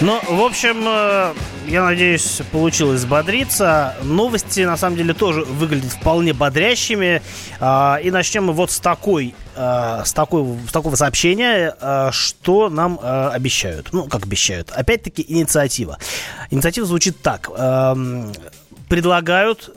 Ну, в общем, э, я надеюсь, получилось взбодриться. Новости, на самом деле, тоже выглядят вполне бодрящими. А, и начнем мы вот с такой э, с, такой, с такого сообщения, э, что нам обещают. Ну, как обещают. Опять-таки, инициатива. Инициатива звучит так эм, предлагают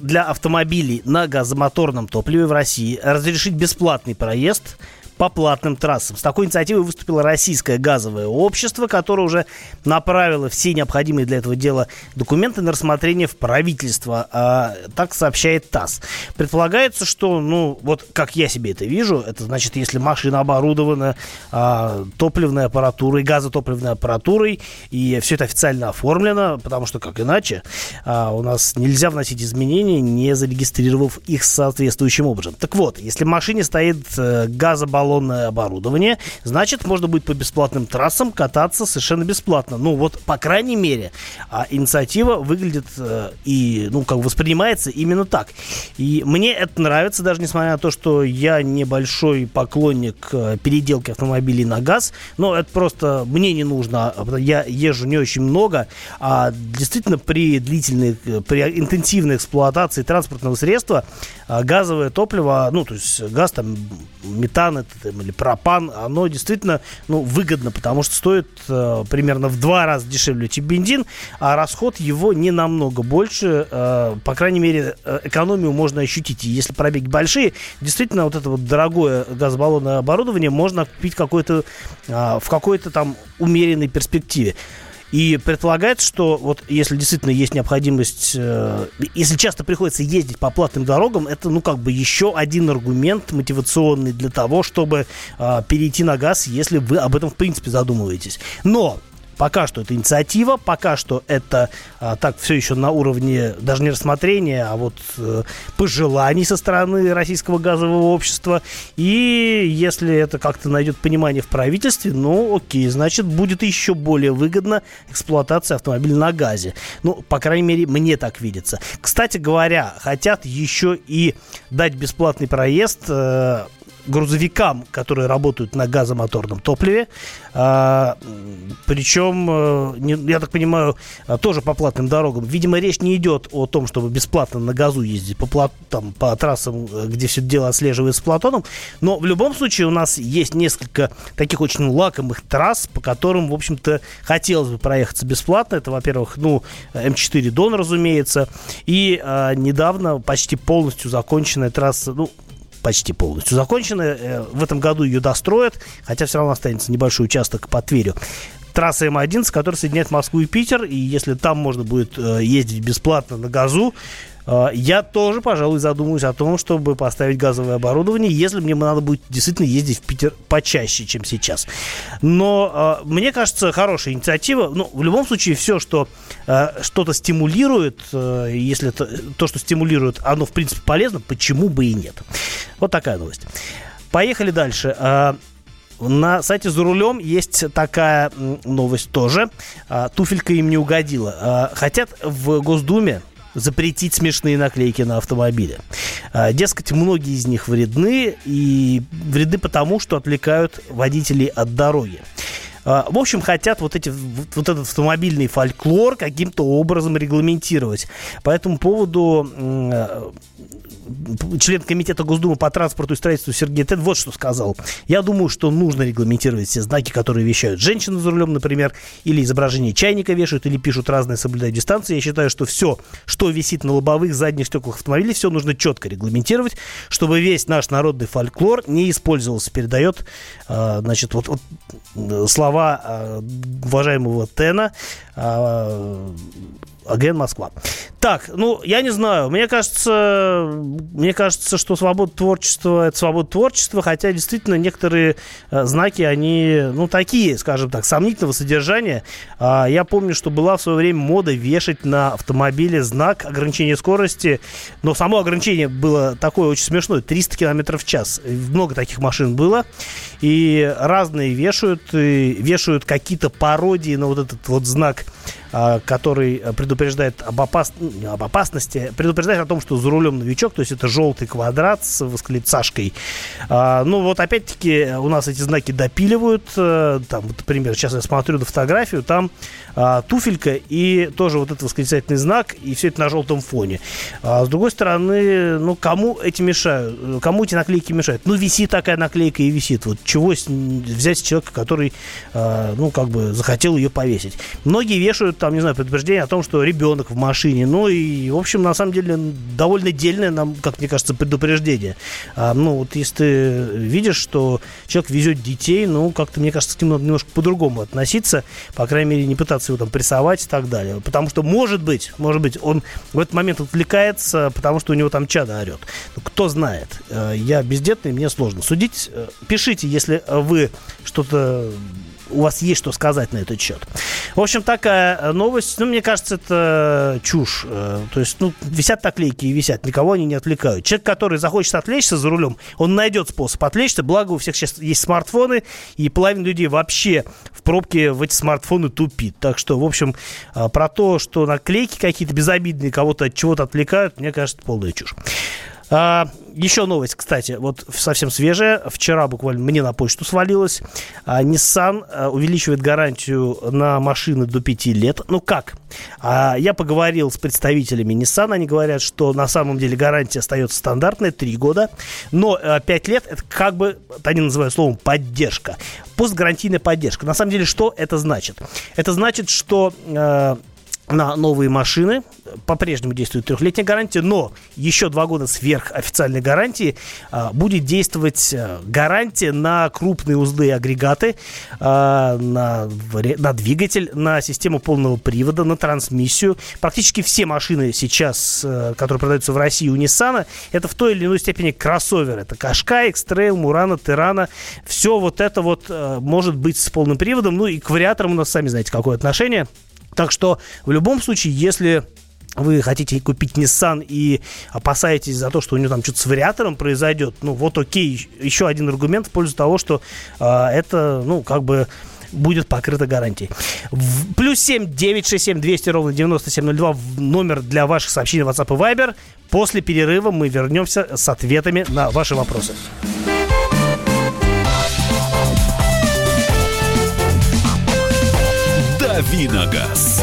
для автомобилей на газомоторном топливе в России разрешить бесплатный проезд по платным трассам. С такой инициативой выступило Российское газовое общество, которое уже направило все необходимые для этого дела документы на рассмотрение в правительство. А, так сообщает ТАСС. Предполагается, что, ну, вот как я себе это вижу, это значит, если машина оборудована а, топливной аппаратурой, газотопливной аппаратурой, и все это официально оформлено, потому что как иначе а, у нас нельзя вносить изменения, не зарегистрировав их соответствующим образом. Так вот, если в машине стоит э, газобаллон салонное оборудование, значит, можно будет по бесплатным трассам кататься совершенно бесплатно. Ну, вот, по крайней мере, а инициатива выглядит э, и, ну, как воспринимается именно так. И мне это нравится, даже несмотря на то, что я небольшой поклонник э, переделки автомобилей на газ, но это просто мне не нужно, а я езжу не очень много, а действительно при длительной, э, при интенсивной эксплуатации транспортного средства э, газовое топливо, ну, то есть газ там, метан, это там, или пропан, оно действительно ну, выгодно, потому что стоит э, примерно в два раза дешевле, чем бензин, а расход его не намного больше. Э, по крайней мере, э, экономию можно ощутить. И если пробеги большие, действительно, вот это вот дорогое газобаллонное оборудование можно купить какое-то, э, в какой-то там умеренной перспективе. И предполагается, что вот если действительно есть необходимость, э, если часто приходится ездить по платным дорогам, это, ну, как бы еще один аргумент мотивационный для того, чтобы э, перейти на газ, если вы об этом, в принципе, задумываетесь. Но Пока что это инициатива, пока что это а, так все еще на уровне даже не рассмотрения, а вот э, пожеланий со стороны российского газового общества. И если это как-то найдет понимание в правительстве, ну окей, значит будет еще более выгодна эксплуатация автомобиля на газе. Ну, по крайней мере, мне так видится. Кстати говоря, хотят еще и дать бесплатный проезд э, грузовикам, которые работают на газомоторном топливе. А, причем, э, я так понимаю, а, тоже по платным дорогам. Видимо, речь не идет о том, чтобы бесплатно на газу ездить по, плат, там, по трассам, э, где все дело отслеживается Платоном. Но в любом случае у нас есть несколько таких очень лакомых трасс, по которым, в общем-то, хотелось бы проехаться бесплатно. Это, во-первых, ну, М4 Дон, разумеется. И а, недавно почти полностью законченная трасса, ну, почти полностью закончена. Э, в этом году ее достроят, хотя все равно останется небольшой участок по Тверю трасса М11, которая соединяет Москву и Питер. И если там можно будет э, ездить бесплатно на газу, я тоже, пожалуй, задумаюсь о том, чтобы поставить газовое оборудование, если мне надо будет действительно ездить в Питер почаще, чем сейчас. Но э, мне кажется, хорошая инициатива. Ну, в любом случае, все, что э, что-то стимулирует, э, если это, то, что стимулирует, оно, в принципе, полезно, почему бы и нет. Вот такая новость. Поехали дальше. На сайте «За рулем» есть такая новость тоже. Туфелька им не угодила. Хотят в Госдуме запретить смешные наклейки на автомобиле. А, дескать, многие из них вредны, и вредны потому, что отвлекают водителей от дороги. А, в общем, хотят вот, эти, вот этот автомобильный фольклор каким-то образом регламентировать. По этому поводу член комитета Госдумы по транспорту и строительству Сергей Тед вот что сказал. Я думаю, что нужно регламентировать все знаки, которые вещают женщины за рулем, например, или изображение чайника вешают, или пишут разные соблюдая дистанции. Я считаю, что все, что висит на лобовых задних стеклах автомобилей, все нужно четко регламентировать, чтобы весь наш народный фольклор не использовался. Передает, э, значит, вот, вот слова э, уважаемого Тена э, АГН Москва. Так, ну, я не знаю. Мне кажется, мне кажется, что свобода творчества – это свобода творчества, хотя действительно некоторые э, знаки, они, ну, такие, скажем так, сомнительного содержания. А, я помню, что была в свое время мода вешать на автомобиле знак ограничения скорости, но само ограничение было такое очень смешное – 300 км в час. Много таких машин было, и разные вешают, и вешают какие-то пародии на вот этот вот знак, а, который предупреждает предупреждает об, опас... ну, об опасности, предупреждает о том, что за рулем новичок, то есть это желтый квадрат с восклицашкой. А, ну вот опять-таки у нас эти знаки допиливают. Э, там, вот, например, сейчас я смотрю на фотографию, там а, туфелька и тоже вот этот восклицательный знак, и все это на желтом фоне. А, с другой стороны, ну кому эти мешают? Кому эти наклейки мешают? Ну висит такая наклейка и висит. Вот чего взять с человека, который, а, ну как бы захотел ее повесить. Многие вешают там, не знаю, предупреждение о том, что ребенок в машине. Ну и, в общем, на самом деле, довольно дельное нам, как мне кажется, предупреждение. А, ну вот если ты видишь, что человек везет детей, ну как-то, мне кажется, к нему надо немножко по-другому относиться. По крайней мере, не пытаться его там прессовать и так далее. Потому что, может быть, может быть, он в этот момент отвлекается, потому что у него там чада орет. Ну, кто знает. Э, я бездетный, мне сложно судить. Э, пишите, если вы что-то у вас есть что сказать на этот счет. В общем, такая э, новость. Ну, мне кажется, это чушь. Э, то есть, ну, висят наклейки и висят. Никого они не отвлекают. Человек, который захочет отвлечься за рулем, он найдет способ отвлечься. Благо, у всех сейчас есть смартфоны, и половина людей вообще в пробке в эти смартфоны тупит. Так что, в общем, э, про то, что наклейки какие-то безобидные кого-то от чего-то отвлекают, мне кажется, полная чушь. А, еще новость, кстати, вот совсем свежая. Вчера буквально мне на почту свалилась. А, Nissan а, увеличивает гарантию на машины до 5 лет. Ну как? А, я поговорил с представителями Nissan. Они говорят, что на самом деле гарантия остается стандартная 3 года. Но а, 5 лет это как бы, они называют словом поддержка. Постгарантийная поддержка. На самом деле, что это значит? Это значит, что... А, на новые машины. По-прежнему действует трехлетняя гарантия, но еще два года сверх официальной гарантии а, будет действовать а, гарантия на крупные узлы и агрегаты, а, на, на двигатель, на систему полного привода, на трансмиссию. Практически все машины сейчас, а, которые продаются в России у Nissan, это в той или иной степени кроссовер. Это Кашка, X-Trail, Мурана, Тирана. Все вот это вот а, может быть с полным приводом. Ну и к вариаторам у нас, сами знаете, какое отношение. Так что в любом случае, если вы хотите купить Nissan и опасаетесь за то, что у него там что-то с вариатором произойдет, ну вот окей, еще один аргумент в пользу того, что э, это, ну, как бы будет покрыто гарантией. В, плюс 7 967 200 ровно 9702 номер для ваших сообщений WhatsApp и Viber. После перерыва мы вернемся с ответами на ваши вопросы. Давиногаз.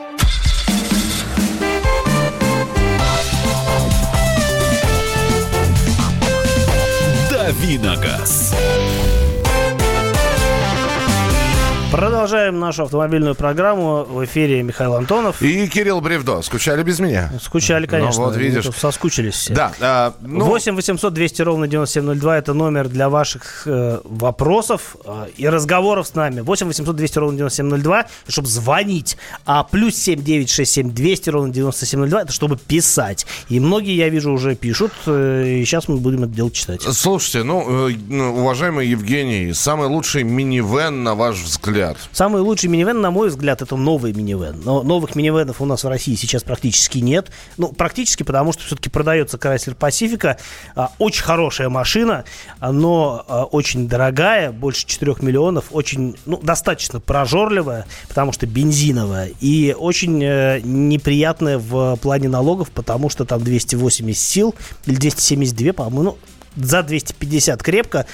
Давиногаз. Продолжаем нашу автомобильную программу. В эфире Михаил Антонов. И Кирилл Бревдо. Скучали без меня? Скучали, конечно. Ну, вот видишь. Соскучились все. Да. А, ну... 8 800 200 ровно 9702 это номер для ваших э, вопросов э, и разговоров с нами. 8 800 200 ровно 9702, чтобы звонить. А плюс 7 967 200 ровно 9702 это чтобы писать. И многие, я вижу, уже пишут. Э, и сейчас мы будем это дело читать. Слушайте, ну, э, ну уважаемый Евгений, самый лучший минивэн, на ваш взгляд, взгляд? Самый лучший минивэн, на мой взгляд, это новый минивэн. Но новых минивэнов у нас в России сейчас практически нет. Ну, практически, потому что все-таки продается Chrysler Pacifica. А, очень хорошая машина, но а, очень дорогая, больше 4 миллионов, очень, ну, достаточно прожорливая, потому что бензиновая, и очень э, неприятная в плане налогов, потому что там 280 сил, или 272, по-моему, ну, за 250 крепко,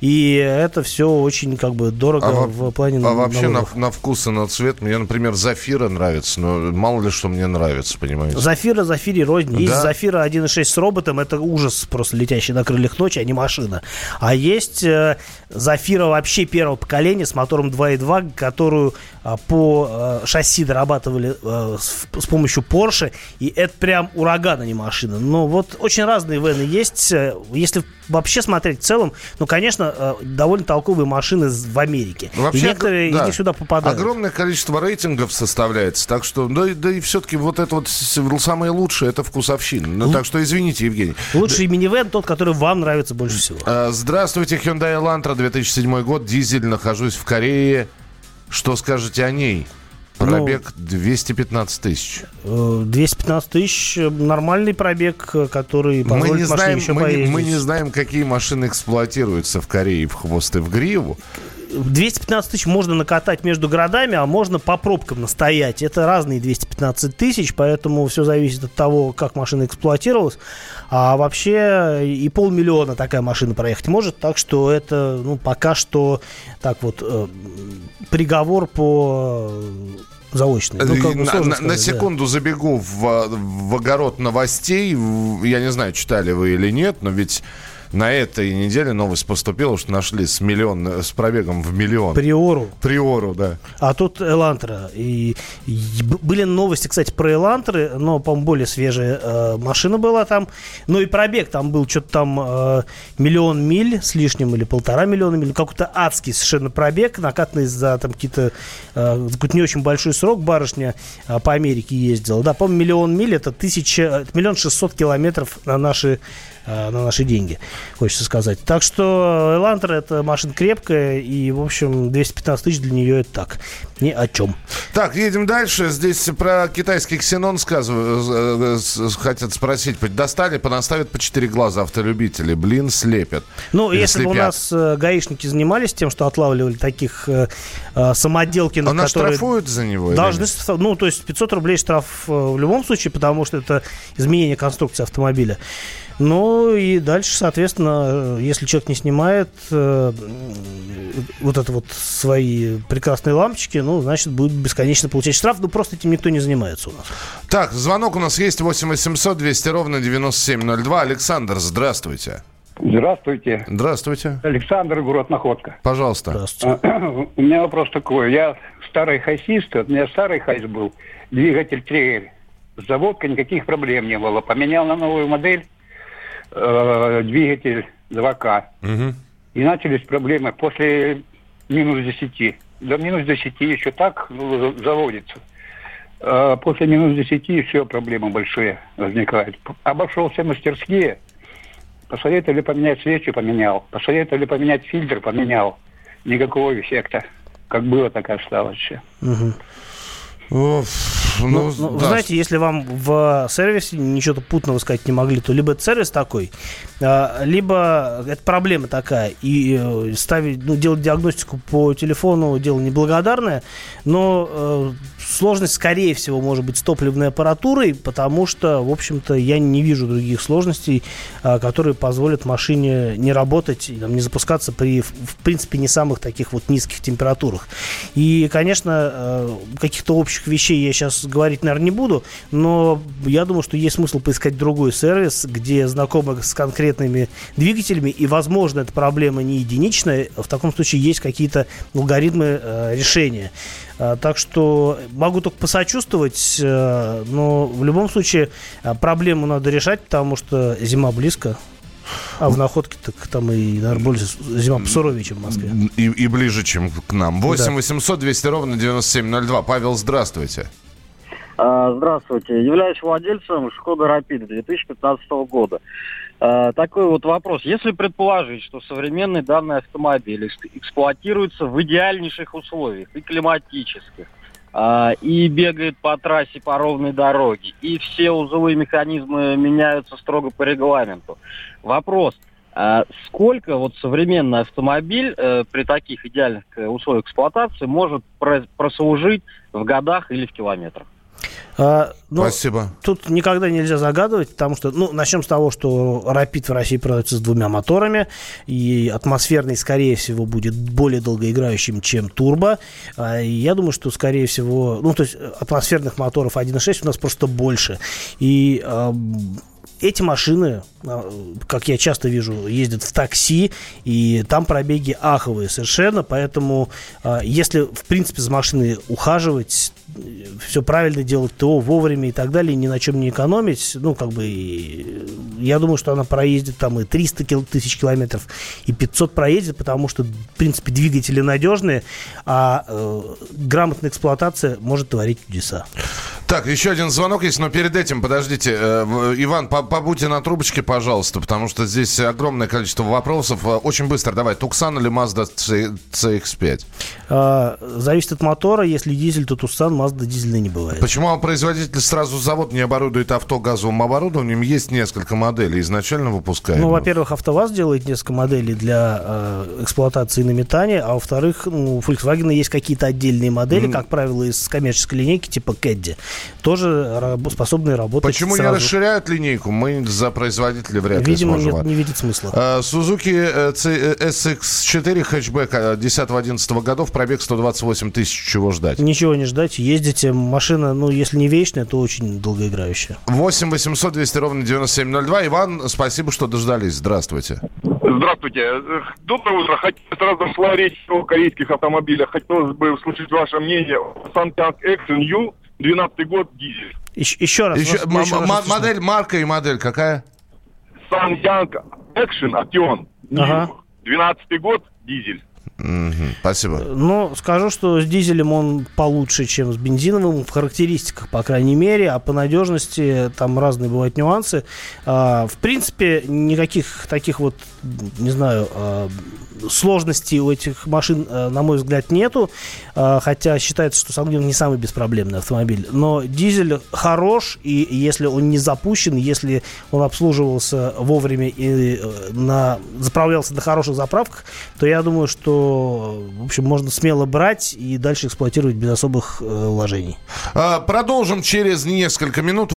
и это все очень как бы дорого а в плане А вообще на, на вкус и на цвет, мне, например, Зафира нравится, но мало ли что мне нравится, понимаете? Зафира, Зафире рознь. Есть да? Зафира 1.6 с роботом, это ужас просто летящий на крыльях ночи, а не машина. А есть э, Зафира вообще первого поколения с мотором 2.2, которую э, по э, шасси дорабатывали э, с, с помощью Porsche, и это прям ураган, а не машина. Но вот очень разные вены есть. Если вообще смотреть в целом, ну, конечно, э, довольно толковые машины в Америке. Ну, Вообще, и некоторые да. из них сюда попадают. Огромное количество рейтингов составляется, так что, да, и- да и все-таки вот это вот самое лучшее, это вкусовщина. Ну, так что извините, Евгений. Лучший минивэн тот, который вам нравится больше всего. А, Здравствуйте, Hyundai Elantra, 2007 год, дизель, нахожусь в Корее. Что скажете о ней? Пробег 215 тысяч. Э, 215 тысяч э, нормальный пробег, который Мы не, знаем, еще мы, поездить. мы не знаем, какие машины эксплуатируются в Корее в хвост и в гриву. 215 тысяч можно накатать между городами, а можно по пробкам настоять. Это разные 215 тысяч, поэтому все зависит от того, как машина эксплуатировалась. А вообще и полмиллиона такая машина проехать может, так что это ну, пока что так вот э, приговор по э, заочной. Ну, как бы на, сложно на- сказать, да. секунду забегу в, в огород новостей. Я не знаю, читали вы или нет, но ведь на этой неделе новость поступила, что нашли с, миллион, с пробегом в миллион. Приору. Приору, да. А тут Элантра. И, и были новости, кстати, про Элантры, но, по-моему, более свежая э, машина была там. Ну и пробег там был что-то там э, миллион миль с лишним или полтора миллиона миль. Какой-то адский совершенно пробег, накатанный за там какие-то э, какой-то не очень большой срок барышня э, по Америке ездила. Да, по-моему, миллион миль это тысяча, это миллион шестьсот километров на наши э, на наши деньги, хочется сказать. Так что Элантра это машина крепкая, и, в общем, 215 тысяч для нее это так, ни о чем. Так, едем дальше. Здесь про китайский ксенон сказывают, э, хотят спросить. Достали, понаставят по четыре глаза автолюбители. Блин, слепят. Ну, Или если бы у слепят. нас э, гаишники занимались тем, что отлавливали таких э, э, самоделкиных, А которые... штрафуют за него? Должны, ну, то есть 500 рублей штраф э, в любом случае, потому что это изменение конструкции автомобиля. Ну и дальше, соответственно, если человек не снимает э, вот это вот свои прекрасные лампочки, ну, значит, будет бесконечно получать штраф. Ну, просто этим никто не занимается у нас. Так, звонок у нас есть 8 800 200 ровно 9702. Александр, здравствуйте. Здравствуйте. Здравствуйте. Александр, город Находка. Пожалуйста. Здравствуйте. У меня вопрос такой. Я старый хайсист, у меня старый Hiace был, двигатель 3L. Заводка, никаких проблем не было. Поменял на новую модель э, двигатель 2К. Мгм. И начались проблемы после минус 10. До минус 10 еще так ну, за- заводится. А после минус 10 все проблемы большие возникают. Обошел все мастерские. Посоветовали поменять свечи, поменял. Посоветовали поменять фильтр, поменял. Никакого эффекта. Как было, так и осталось все. Оф, ну, Ну, ну, вы да. знаете, если вам в сервисе ничего путного сказать не могли, то либо это сервис такой, а, либо это проблема такая. И э, ставить, ну, делать диагностику по телефону дело неблагодарное, но э, сложность, скорее всего, может быть с топливной аппаратурой, потому что, в общем-то, я не вижу других сложностей, а, которые позволят машине не работать, не запускаться при, в в принципе, не самых таких вот низких температурах. И, конечно, э, каких-то общих вещей я сейчас говорить, наверное, не буду, но я думаю, что есть смысл поискать другой сервис, где знакомы с конкретными двигателями, и, возможно, эта проблема не единичная, в таком случае есть какие-то алгоритмы э, решения. А, Так что могу только посочувствовать, э, но в любом случае э, проблему надо решать, потому что зима близко. А в находке так там и, наверное, больше зима посуровее, чем в Москве. И, и ближе, чем к нам. 8 Да. 800 200 ровно 9702. Павел, здравствуйте. А, Здравствуйте. Являюсь владельцем Шкода Рапид 2015 года. А, Такой вот вопрос. Если предположить, что современный данный автомобиль экс- эксплуатируется в идеальнейших условиях, и климатических, а, и бегает по трассе по ровной дороге, и все узловые механизмы меняются строго по регламенту. Вопрос. а Сколько вот современный автомобиль э, при таких идеальных э, условиях эксплуатации может про- прослужить в годах или в километрах? А, ну, Спасибо. Тут никогда нельзя загадывать, потому что, ну, начнем с того, что Rapid в России продается с двумя моторами, и атмосферный, скорее всего, будет более долгоиграющим, чем турбо. А, я думаю, что, скорее всего, ну, то есть атмосферных моторов 1.6 у нас просто больше. И ам, эти машины, а, как я часто вижу, ездят в такси, и там пробеги аховые совершенно, поэтому а, если, в принципе, за машиной ухаживать, все правильно делать, ТО вовремя и так далее, ни на чем не экономить, ну, как бы, я думаю, что она проездит там и 300 кил- тысяч километров, и 500 проедет, потому что, в принципе, двигатели надежные, а э, грамотная эксплуатация может творить чудеса. Так, еще один звонок есть, но перед этим, подождите, э, Иван, по- побудьте на трубочке, пожалуйста, потому что здесь огромное количество вопросов. Э, Очень быстро, давай, Туксан или Mazda C- CX-5? А, зависит от мотора, если дизель, то Тусан, Mazda дизельный не бывает. Почему производитель сразу завод не оборудует авто газовым оборудованием? Есть несколько моделей, изначально выпускаем. Ну, во-первых, АвтоВАЗ делает несколько моделей для э, эксплуатации на метане, а во-вторых, ну, у Volkswagen есть какие-то отдельные модели, как правило, из коммерческой линейки типа Кэдди, тоже раб- способные работать Почему не сразу. расширяют линейку? Мы за производителя вряд ли Видимо, сможем. нет- не видит смысла. Э, Suzuki э, э, SX4 хэтчбэк э, 10-11 годов, пробег 128 тысяч, чего ждать? Ничего не ждать, ездите, машина, ну, если не вечная, то очень долгоиграющая. 8 800 200 ровно 9702. Иван, спасибо, что дождались. Здравствуйте. Здравствуйте. Доброе утро. Хоть сразу шла речь о корейских автомобилях. Хотелось бы услышать ваше мнение. Santang Action U, 12 год, дизель. Еще, еще раз. Еще, вас- м- еще раз модель, марка и модель какая? Sanyang Action, Action, Ага. 12 год, дизель. Мгм, спасибо. Ну, скажу, что с дизелем он получше, чем с бензиновым, в характеристиках, по крайней мере, а по надежности там разные бывают нюансы. А, в принципе, никаких таких вот, не знаю, а, сложностей у этих машин, а, на мой взгляд, нету, хотя считается, что Сангвин не самый беспроблемный автомобиль. Но дизель хорош, и если он не запущен, если он обслуживался вовремя и э, на, заправлялся на хороших заправках, то я думаю, что, в общем, можно смело брать и дальше эксплуатировать без особых э, вложений. А, Продолжим через несколько минут.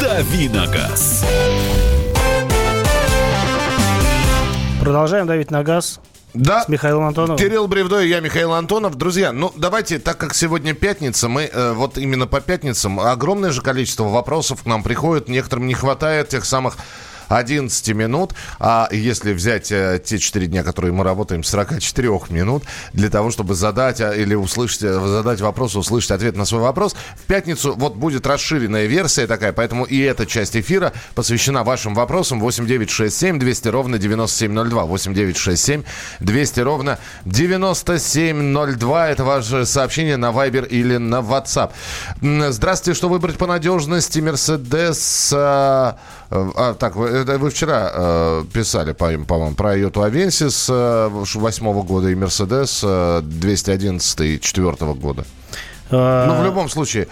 Давиногаз. Продолжаем давить на газ Да. с Михаилом Антоновым. Кирилл Бревдо и я, Михаил Антонов. Друзья, ну давайте, так как сегодня пятница, мы э, вот именно по пятницам огромное же количество вопросов к нам приходит. Некоторым не хватает тех самых 11 минут, а если взять э, те 4 дня, которые мы работаем, 44 минут, для того, чтобы задать а, или услышать, э, задать вопрос, услышать ответ на свой вопрос, в пятницу вот будет расширенная версия такая, поэтому и эта часть эфира посвящена вашим вопросам. 8967 200 ровно 9702, 8967 200 ровно 9702, это ваше сообщение на Viber или на WhatsApp. Здравствуйте, что выбрать по надежности? Mercedes... а, так, вы, это вы вчера э, писали, по- по-моему, про Toyota Avensis э, восьмого года и Mercedes э, 211 четвертого года. А, Ну, в любом случае,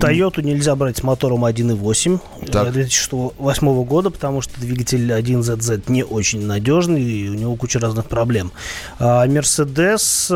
Тойоту нельзя брать с мотором 1.8 Так. э, 2008 года, потому что двигатель 1ZZ не очень надежный, и у него куча разных проблем. А Мерседес...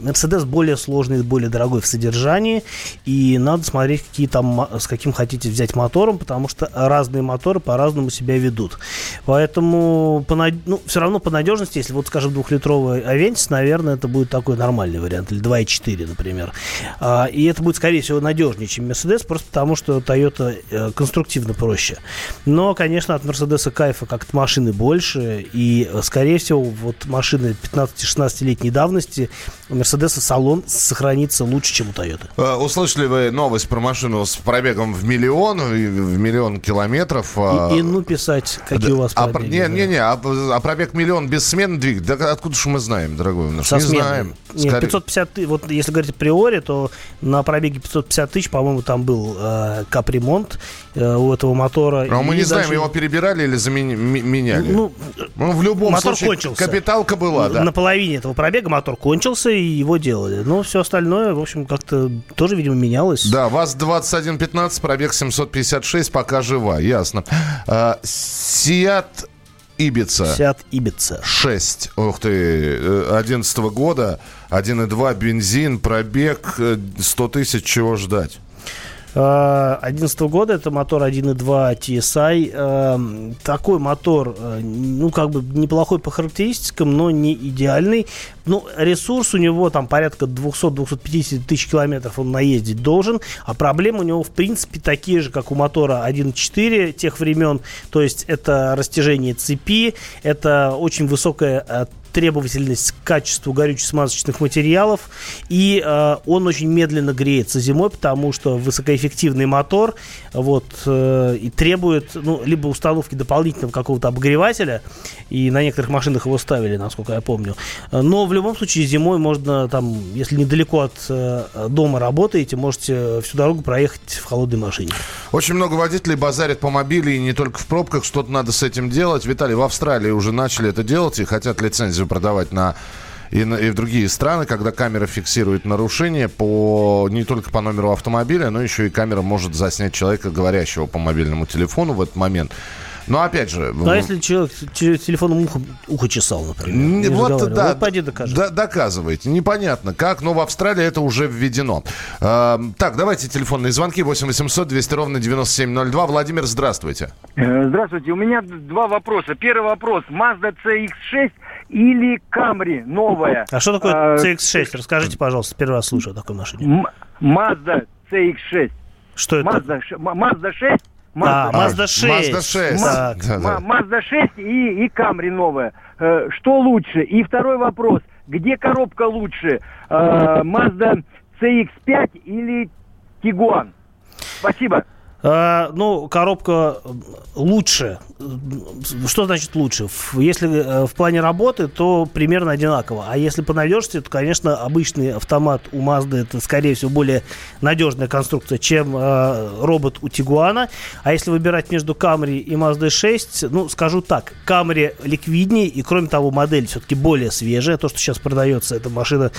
Мерседес более сложный, более дорогой в содержании, и надо смотреть, какие там, с каким хотите взять мотором, потому что разные моторы по-разному себя ведут. Поэтому, по ну, все равно по надежности, если вот, скажем, двухлитровый Авентис, наверное, это будет такой нормальный вариант, или 2.4, например. А, и это будет, скорее всего, надежнее, чем Мерседес, просто потому что Toyota э, конструктивно проще. Но, конечно, от Мерседеса кайфа как-то машины больше, и, э, скорее всего, вот машины 15-16-летней давности у Мерседеса салон сохранится лучше, чем у Toyota. э, услышали вы новость про машину с пробегом в миллион, и в миллион километров. а, И, и ну писать, какие у вас а, про- пробеги, не, да. не, не, а, а пробег миллион без смены двигателя, да откуда же мы знаем, дорогой наш? Со не сменой. знаем. Нет, Скорее- 550 ты- вот если говорить априори, то на пробеге 550 тысяч, по-моему, там был э, капремонт э, у этого мотора. А мы И не знаем, дальше- его перебирали или замени- ми- меняли? Ну, Ну, в любом мотор случае, кончился. капиталка была, да. На половине этого пробега мотор кончился, и его делали. Но все остальное, в общем, как-то тоже, видимо, менялось. Да, ВАЗ-2115, пробег 756, пока жива, ясно. А, Сиат Ибица. Сиат Ибица. 6. Ух ты, 11 года, 1,2 бензин, пробег, 100 тысяч, чего ждать? 2011 года. Это мотор 1.2 TSI. Эм, такой мотор, э, ну, как бы неплохой по характеристикам, но не идеальный. Ну, ресурс у него там порядка 200-250 тысяч километров он наездить должен, а проблемы у него, в принципе, такие же, как у мотора 1.4 тех времен. То есть это растяжение цепи, это очень высокая э, требовательность к качеству горюче-смазочных материалов, и э, он очень медленно греется зимой, потому что высокоэффективный мотор вот, э, и требует ну, либо установки дополнительного какого-то обогревателя, и на некоторых машинах его ставили, насколько я помню. Но в любом случае зимой можно, там, если недалеко от э, дома работаете, можете всю дорогу проехать в холодной машине. Очень много водителей базарят по мобиле, и не только в пробках, что-то надо с этим делать. Виталий, в Австралии уже начали это делать и хотят лицензию продавать на и, на, и в другие страны, когда камера фиксирует нарушение по, не только по номеру автомобиля, но еще и камера может заснять человека, говорящего по мобильному телефону в этот момент. Но опять же... Ну, а если человек телефоном ухо, ухо чесал, например? Вот, да, вот пойди докажи. Да, доказывайте. Непонятно как, но в Австралии это уже введено. Э, так, давайте телефонные звонки. 8 800 200 ровно 9702. Владимир, здравствуйте. Э, здравствуйте. У меня два вопроса. Первый вопрос. Mazda CX-6 или Camry новая? А что такое CX-6? Расскажите, пожалуйста. Первый раз слушаю о такой машине. Mazda CX-6. Что это? Mazda, Mazda 6 Mazda, а, Mazda 6. Mazda 6. Так. Да, да. Mazda 6 и, и Camry новая. Э, что лучше? И второй вопрос. Где коробка лучше? Э, Mazda CX-5 или Tiguan? Спасибо. А, ну, коробка лучше. Что значит лучше? Если э, в плане работы, то примерно одинаково. А если по надежности, то, конечно, обычный автомат у Mazda это, скорее всего, более надежная конструкция, чем э, робот у Тигуана. А если выбирать между Camry и Mazda 6, ну, скажу так, Camry ликвиднее, и, кроме того, модель все-таки более свежая. То, что сейчас продается, эта машина,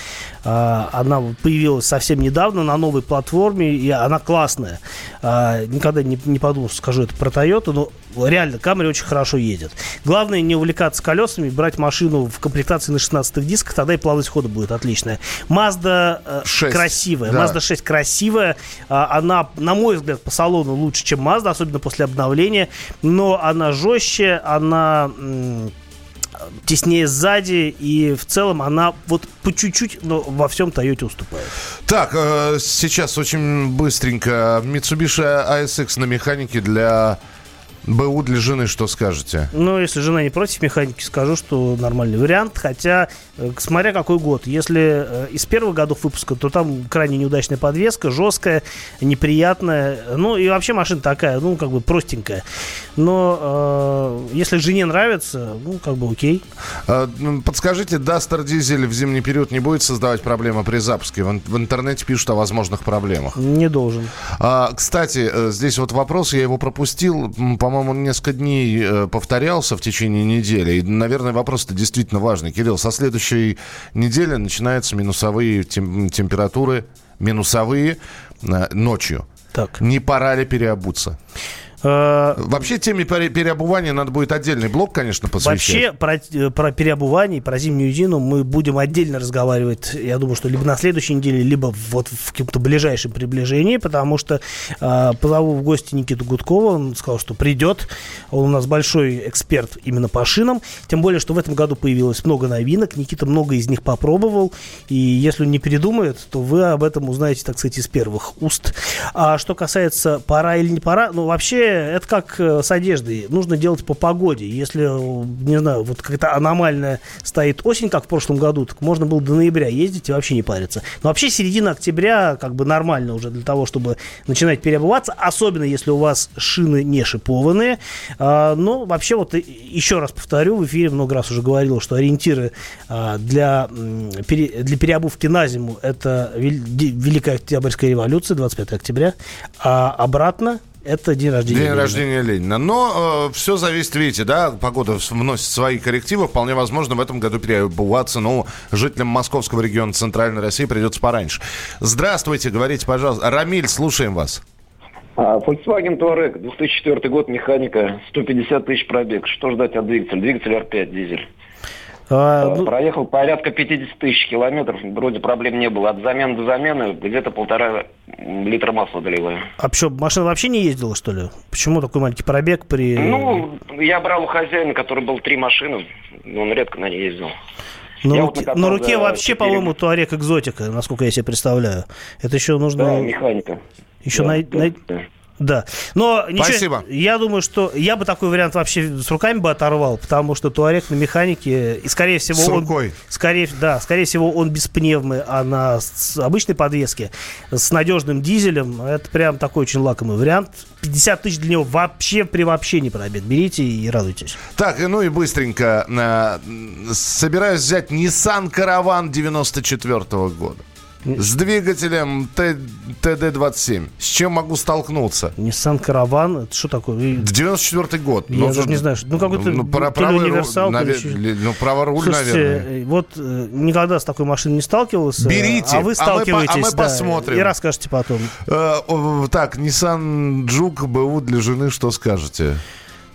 э, она появилась совсем недавно на новой платформе, и она классная а, никогда не, не подумал, что скажу это про Toyota, но реально Camry очень хорошо едет. Главное не увлекаться колесами, брать машину в комплектации на 16 дисках, тогда и плавность хода будет отличная. Mazda 6, э, красивая, да. Mazda 6 красивая, а, она, на мой взгляд, по салону лучше, чем Mazda, особенно после обновления, но она жестче, она теснее сзади, и в целом она вот по чуть-чуть, но во всем Toyota уступает. Так, э, сейчас очень быстренько. Mitsubishi ASX на механике для БУ для жены что скажете? Ну, если жена не против механики, скажу, что нормальный вариант. Хотя, э, смотря какой год. Если э, из первых годов выпуска, то там крайне неудачная подвеска, жесткая, неприятная. Ну, и вообще машина такая, ну, как бы простенькая. Но э, если жене нравится, ну, как бы окей. А, подскажите, Дастер Дизель в зимний период не будет создавать проблемы при запуске? В, интернете пишут о возможных проблемах. Не должен. А, кстати, э, здесь вот вопрос, я его пропустил. По по-моему, несколько дней э, повторялся в течение недели. И, наверное, вопрос-то действительно важный. Кирилл, со следующей недели начинаются минусовые тем- температуры, минусовые э, ночью. Так. Не пора ли переобуться? Э, Вообще теме переобувания надо будет отдельный блок, конечно, посвящать. Вообще про, э, про переобувание, про зимнюю зину мы будем отдельно разговаривать, я думаю, что либо на следующей неделе, либо вот в каком-то ближайшем приближении, потому что э, позову в гости Никиту Гудкова, он сказал, что придет, он у нас большой эксперт именно по шинам, тем более, что в этом году появилось много новинок, Никита много из них попробовал, и если он не передумает, то вы об этом узнаете, так сказать, из первых уст. А что касается пора или не пора, ну вообще это как э, с одеждой. Нужно делать по погоде. Если, не знаю, вот какая-то аномальная стоит осень, как в прошлом году, так можно было до ноября ездить и вообще не париться. Но вообще середина октября как бы нормально уже для того, чтобы начинать переобуваться, особенно если у вас шины не шипованные. А, но вообще вот еще раз повторю, в эфире много раз уже говорил, что ориентиры а, для, для переобувки на зиму это Великая Октябрьская революция, 25 октября, а обратно это день рождения День Ленина. рождения Ленина. Но э, все зависит, видите, да, погода вносит свои коррективы. Вполне возможно, в этом году переобуваться, ну, жителям московского региона Центральной России придется пораньше. Здравствуйте, говорите, пожалуйста. Рамиль, слушаем вас. А, Volkswagen Touareg, 2004 год, механика, 150 тысяч пробег. Что ждать от двигателя? Двигатель R5, дизель. А, А, ну, Проехал порядка 50 тысяч километров, вроде проблем не было. От замены до замены где-то полтора литра масла доливаю. а что, машина вообще не ездила, что ли? Почему такой маленький пробег при... Ну, я брал у хозяина, который был три машины, он редко на ней ездил. на, я руке, вот накатал на руке вообще, четыре- по-моему, Туарек экзотика, насколько я себе представляю. Это еще нужно... Да, механика. Еще Да, най- да, да. Да. Но ничего, Спасибо. я думаю, что я бы такой вариант вообще с руками бы оторвал, потому что туарек на механике, и скорее всего С он... рукой. Скорее, да, скорее всего он без пневмы, а на обычной подвеске с надежным дизелем. Это прям такой очень лакомый вариант. 50 тысяч для него вообще при вообще не пробег. Берите и радуйтесь. Так, ну и быстренько. э, собираюсь взять Nissan Caravan 94 года. С двигателем Т- ТД-27. С чем могу столкнуться? Nissan Караван, это что такое? И- 94 год. Я даже не знаю, что- ну, какой-то ну, ли правый руль, универсал, то ли наве- еще- ли- ну, праворуль, Слушайте, наверное. э, вот э, никогда с такой машиной не сталкивался. Берите, а вы а мы а сталкиваетесь, мы да, посмотрим. и расскажете потом. Э, так, Nissan Juke БУ для жены, что скажете?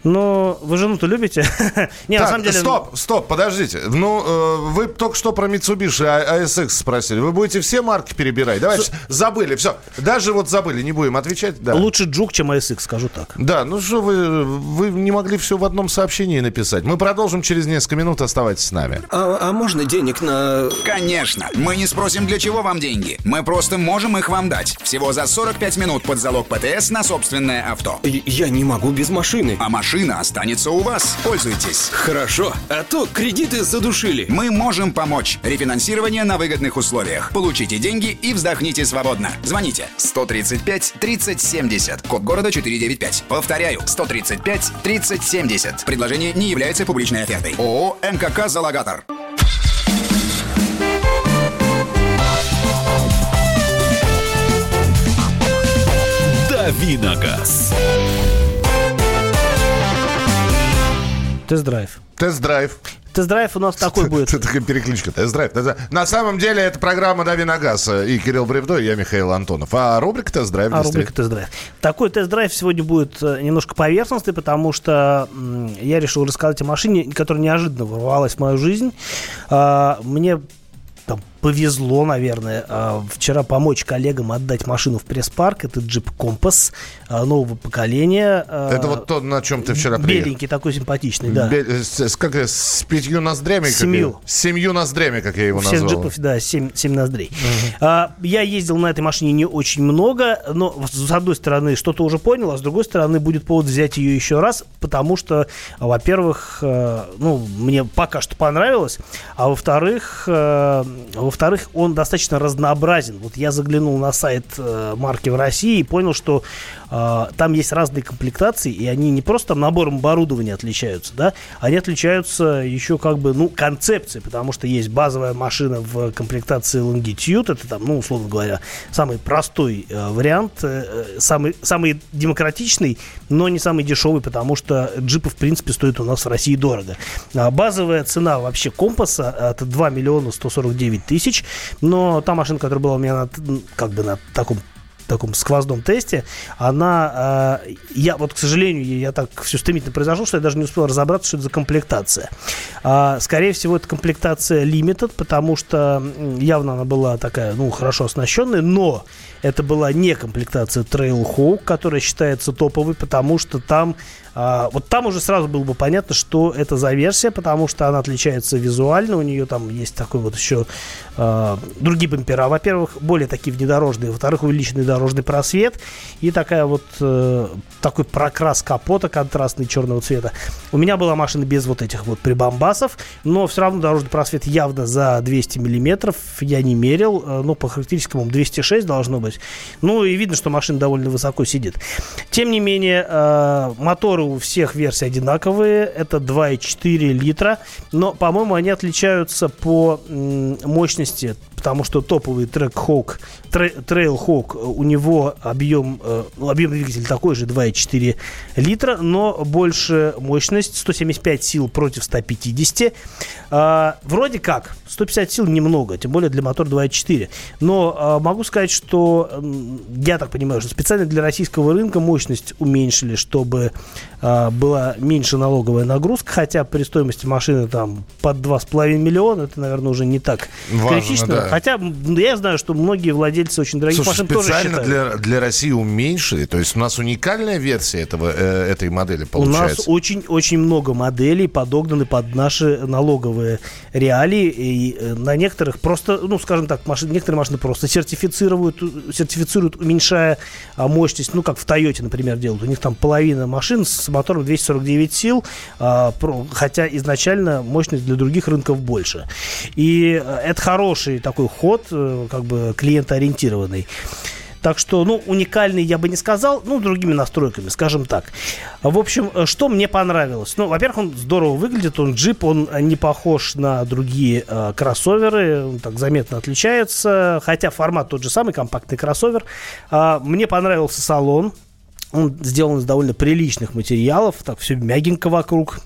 Ну, вы жену-то любите? Не, на Так, самом деле... стоп, стоп, подождите. Ну, э, вы только что про Mitsubishi А- ASX спросили. Вы будете все марки перебирать? Давайте, забыли, все. Даже вот забыли, не будем отвечать. Да. Лучше Джук, чем ASX, скажу так. Да, ну что вы, вы не могли все в одном сообщении написать. Мы продолжим через несколько минут, оставайтесь с нами. А, а можно денег на... Конечно, мы не спросим, для чего вам деньги. Мы просто можем их вам дать. Всего за 45 минут под залог ПТС на собственное авто. Я- Я не могу без машины. А машина останется у вас. Пользуйтесь. Хорошо, а то кредиты задушили. Мы можем помочь. Рефинансирование на выгодных условиях. Получите деньги и вздохните свободно. Звоните 135 30 70. Код города 495. Повторяю, 135 30 70. Предложение не является публичной офертой. ООО МКК «Залогатор». Дави на газ. Тест-драйв. Тест-драйв. Тест-драйв у нас такой будет. Это такая перекличка. Тест-драйв. На самом деле это программа «Дави на газ» и Кирилл Бревдо, и я Михаил Антонов. А рубрика «Тест-драйв» А рубрика тест-драйв. Такой тест-драйв сегодня будет э, немножко поверхностный, потому что я решил рассказать о машине, которая неожиданно ворвалась в мою жизнь. А, Мне повезло, наверное, а, вчера помочь коллегам отдать машину в пресс-парк. Это Jeep Compass нового поколения. А, Это вот то, на чем ты вчера приехал. Беленький, такой симпатичный, да. Бе- С, как, с пятью ноздрями? как Семью. я- с семью ноздрями, как я его Всех назвал. джипов, да, 7, ноздрей. А, я ездил на этой машине не очень много, но с одной стороны что-то уже понял, а с другой стороны будет повод взять ее еще раз, потому что, во-первых, э, ну, мне пока что понравилось, а во-вторых, э, во-вторых, он достаточно разнообразен. Вот я заглянул на сайт э, марки в России и понял, что э, там есть разные комплектации, и они не просто там набором оборудования отличаются, да, они отличаются еще как бы, ну, концепцией, потому что есть базовая машина в комплектации Longitude, это там, ну, условно говоря, самый простой э, вариант, э, э, самый, самый демократичный, но не самый дешевый, потому что джипы, в принципе, стоят у нас в России дорого. А базовая цена вообще компаса это 2 миллиона 149 тысяч, но та машина, которая была у меня на, как бы на таком таком сквозном тесте, она, э, я вот, к сожалению, я так все стремительно произошло, что я даже не успел разобраться, что это за комплектация. А, скорее всего, это комплектация Limited, потому что явно она была такая, ну, хорошо оснащенная, но это была не комплектация Trailhawk, которая считается топовой, потому что там а, вот там уже сразу было бы понятно, что это за версия, потому что она отличается визуально. У нее там есть такой вот еще а, другие бампера. Во-первых, более такие внедорожные. Во-вторых, увеличенный дорожный просвет. И такая вот э, такой прокрас капота контрастный черного цвета. У меня была машина без вот этих вот прибамбасов, но все равно дорожный просвет явно за 200 миллиметров. Я не мерил, э, но по характеристикам 206 должно быть. Ну и видно, что машина довольно высоко сидит. Тем не менее, э, моторы у всех версий одинаковые. Это 2,4 литра. Но, по-моему, они отличаются по мощности. Потому что топовый трек Hawk, Trail Hawk, у него объем, э, объем двигателя такой же 2,4 литра, но больше мощность, 175 сил против 150. А, вроде как, 150 сил немного, тем более для мотора 2.4. Но а, могу сказать, что я так понимаю, что специально для российского рынка мощность уменьшили, чтобы а, была меньше налоговая нагрузка, хотя при стоимости машины там под 2,5 миллиона, это, наверное, уже не так Важно, критично. Да. Хотя я знаю, что многие владельцы очень дорогих Слушай, машин тоже считают. для, для России уменьшили, то есть у нас уникальная версия этого, э, этой модели получается. У нас очень-очень много моделей подогнаны под наши налоговые реалии, и э, на некоторых просто, ну, скажем так, машины, некоторые машины просто сертифицируют, сертифицируют, уменьшая а, мощность, ну, как в Тойоте, например, делают. У них там половина машин с мотором 249 сил, а, хотя изначально мощность для других рынков больше. И э, это хороший такой ход, э, как бы клиентоориентированный. Так что, ну, уникальный я бы не сказал, ну, другими настройками, скажем так. В общем, э, что мне понравилось? Ну, во-первых, он здорово выглядит, он джип, он не похож на другие э, кроссоверы, он так заметно отличается, хотя формат тот же самый, компактный кроссовер. Э, мне понравился салон, он сделан из довольно приличных материалов, так все мягенько вокруг,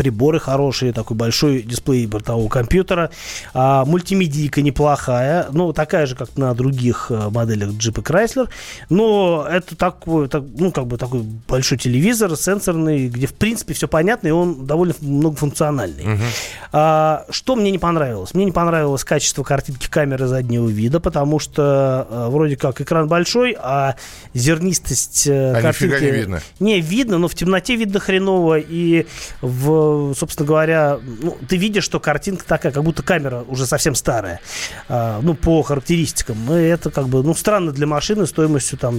приборы хорошие, такой большой дисплей бортового компьютера, а, мультимедийка неплохая, ну, такая же, как на других э, моделях Jeep и Chrysler, но это такой, так, ну, как бы такой большой телевизор, сенсорный, где, в принципе, все понятно, и он довольно многофункциональный. Uh-huh. А, что мне не понравилось? Мне не понравилось качество картинки камеры заднего вида, потому что а, вроде как экран большой, а зернистость э, а картинки... не видно. Не, видно, но в темноте видно хреново, и в собственно говоря, ну, ты видишь, что картинка такая, как будто камера уже совсем старая, а, ну, по характеристикам. И это как бы, ну, странно для машины стоимостью там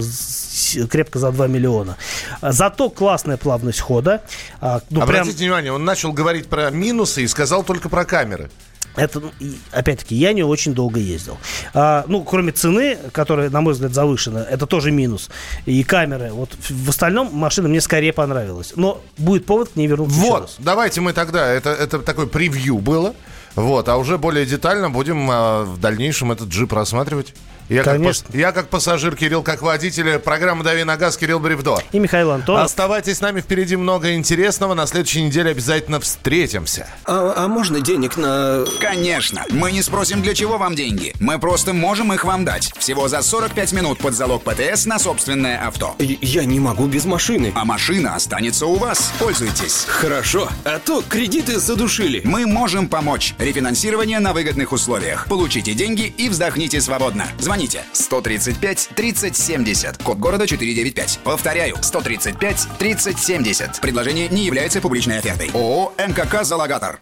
крепко за 2 миллиона. Зато классная плавность хода. А, ну, Обратите прям... внимание, он начал говорить про минусы и сказал только про камеры. Это, ну, опять-таки, я не очень долго ездил. А, ну, кроме цены, которая, на мой взгляд, завышена, это тоже минус. И камеры. Вот в остальном машина мне скорее понравилась. Но будет повод к ней вернуться Вот, давайте мы тогда, это, это такое превью было. Вот, а уже более детально будем а, в дальнейшем этот джип рассматривать. Я Конечно. Как, я как пассажир, Кирилл как водитель. Программа «Дави на газ», Кирилл Бревдо. И Михаил Антонов. Оставайтесь с нами, впереди много интересного. На следующей неделе обязательно встретимся. А, а можно денег на... Конечно. Мы не спросим, для чего вам деньги. Мы просто можем их вам дать. Всего за 45 минут под залог ПТС на собственное авто. Я не могу без машины. А машина останется у вас. Пользуйтесь. Хорошо. А то кредиты задушили. Мы можем помочь. Рефинансирование на выгодных условиях. Получите деньги и вздохните свободно. Звоните 135 30 70. Код города 495. Повторяю, 135 30 70. Предложение не является публичной офертой. ООО «МКК Залогатор».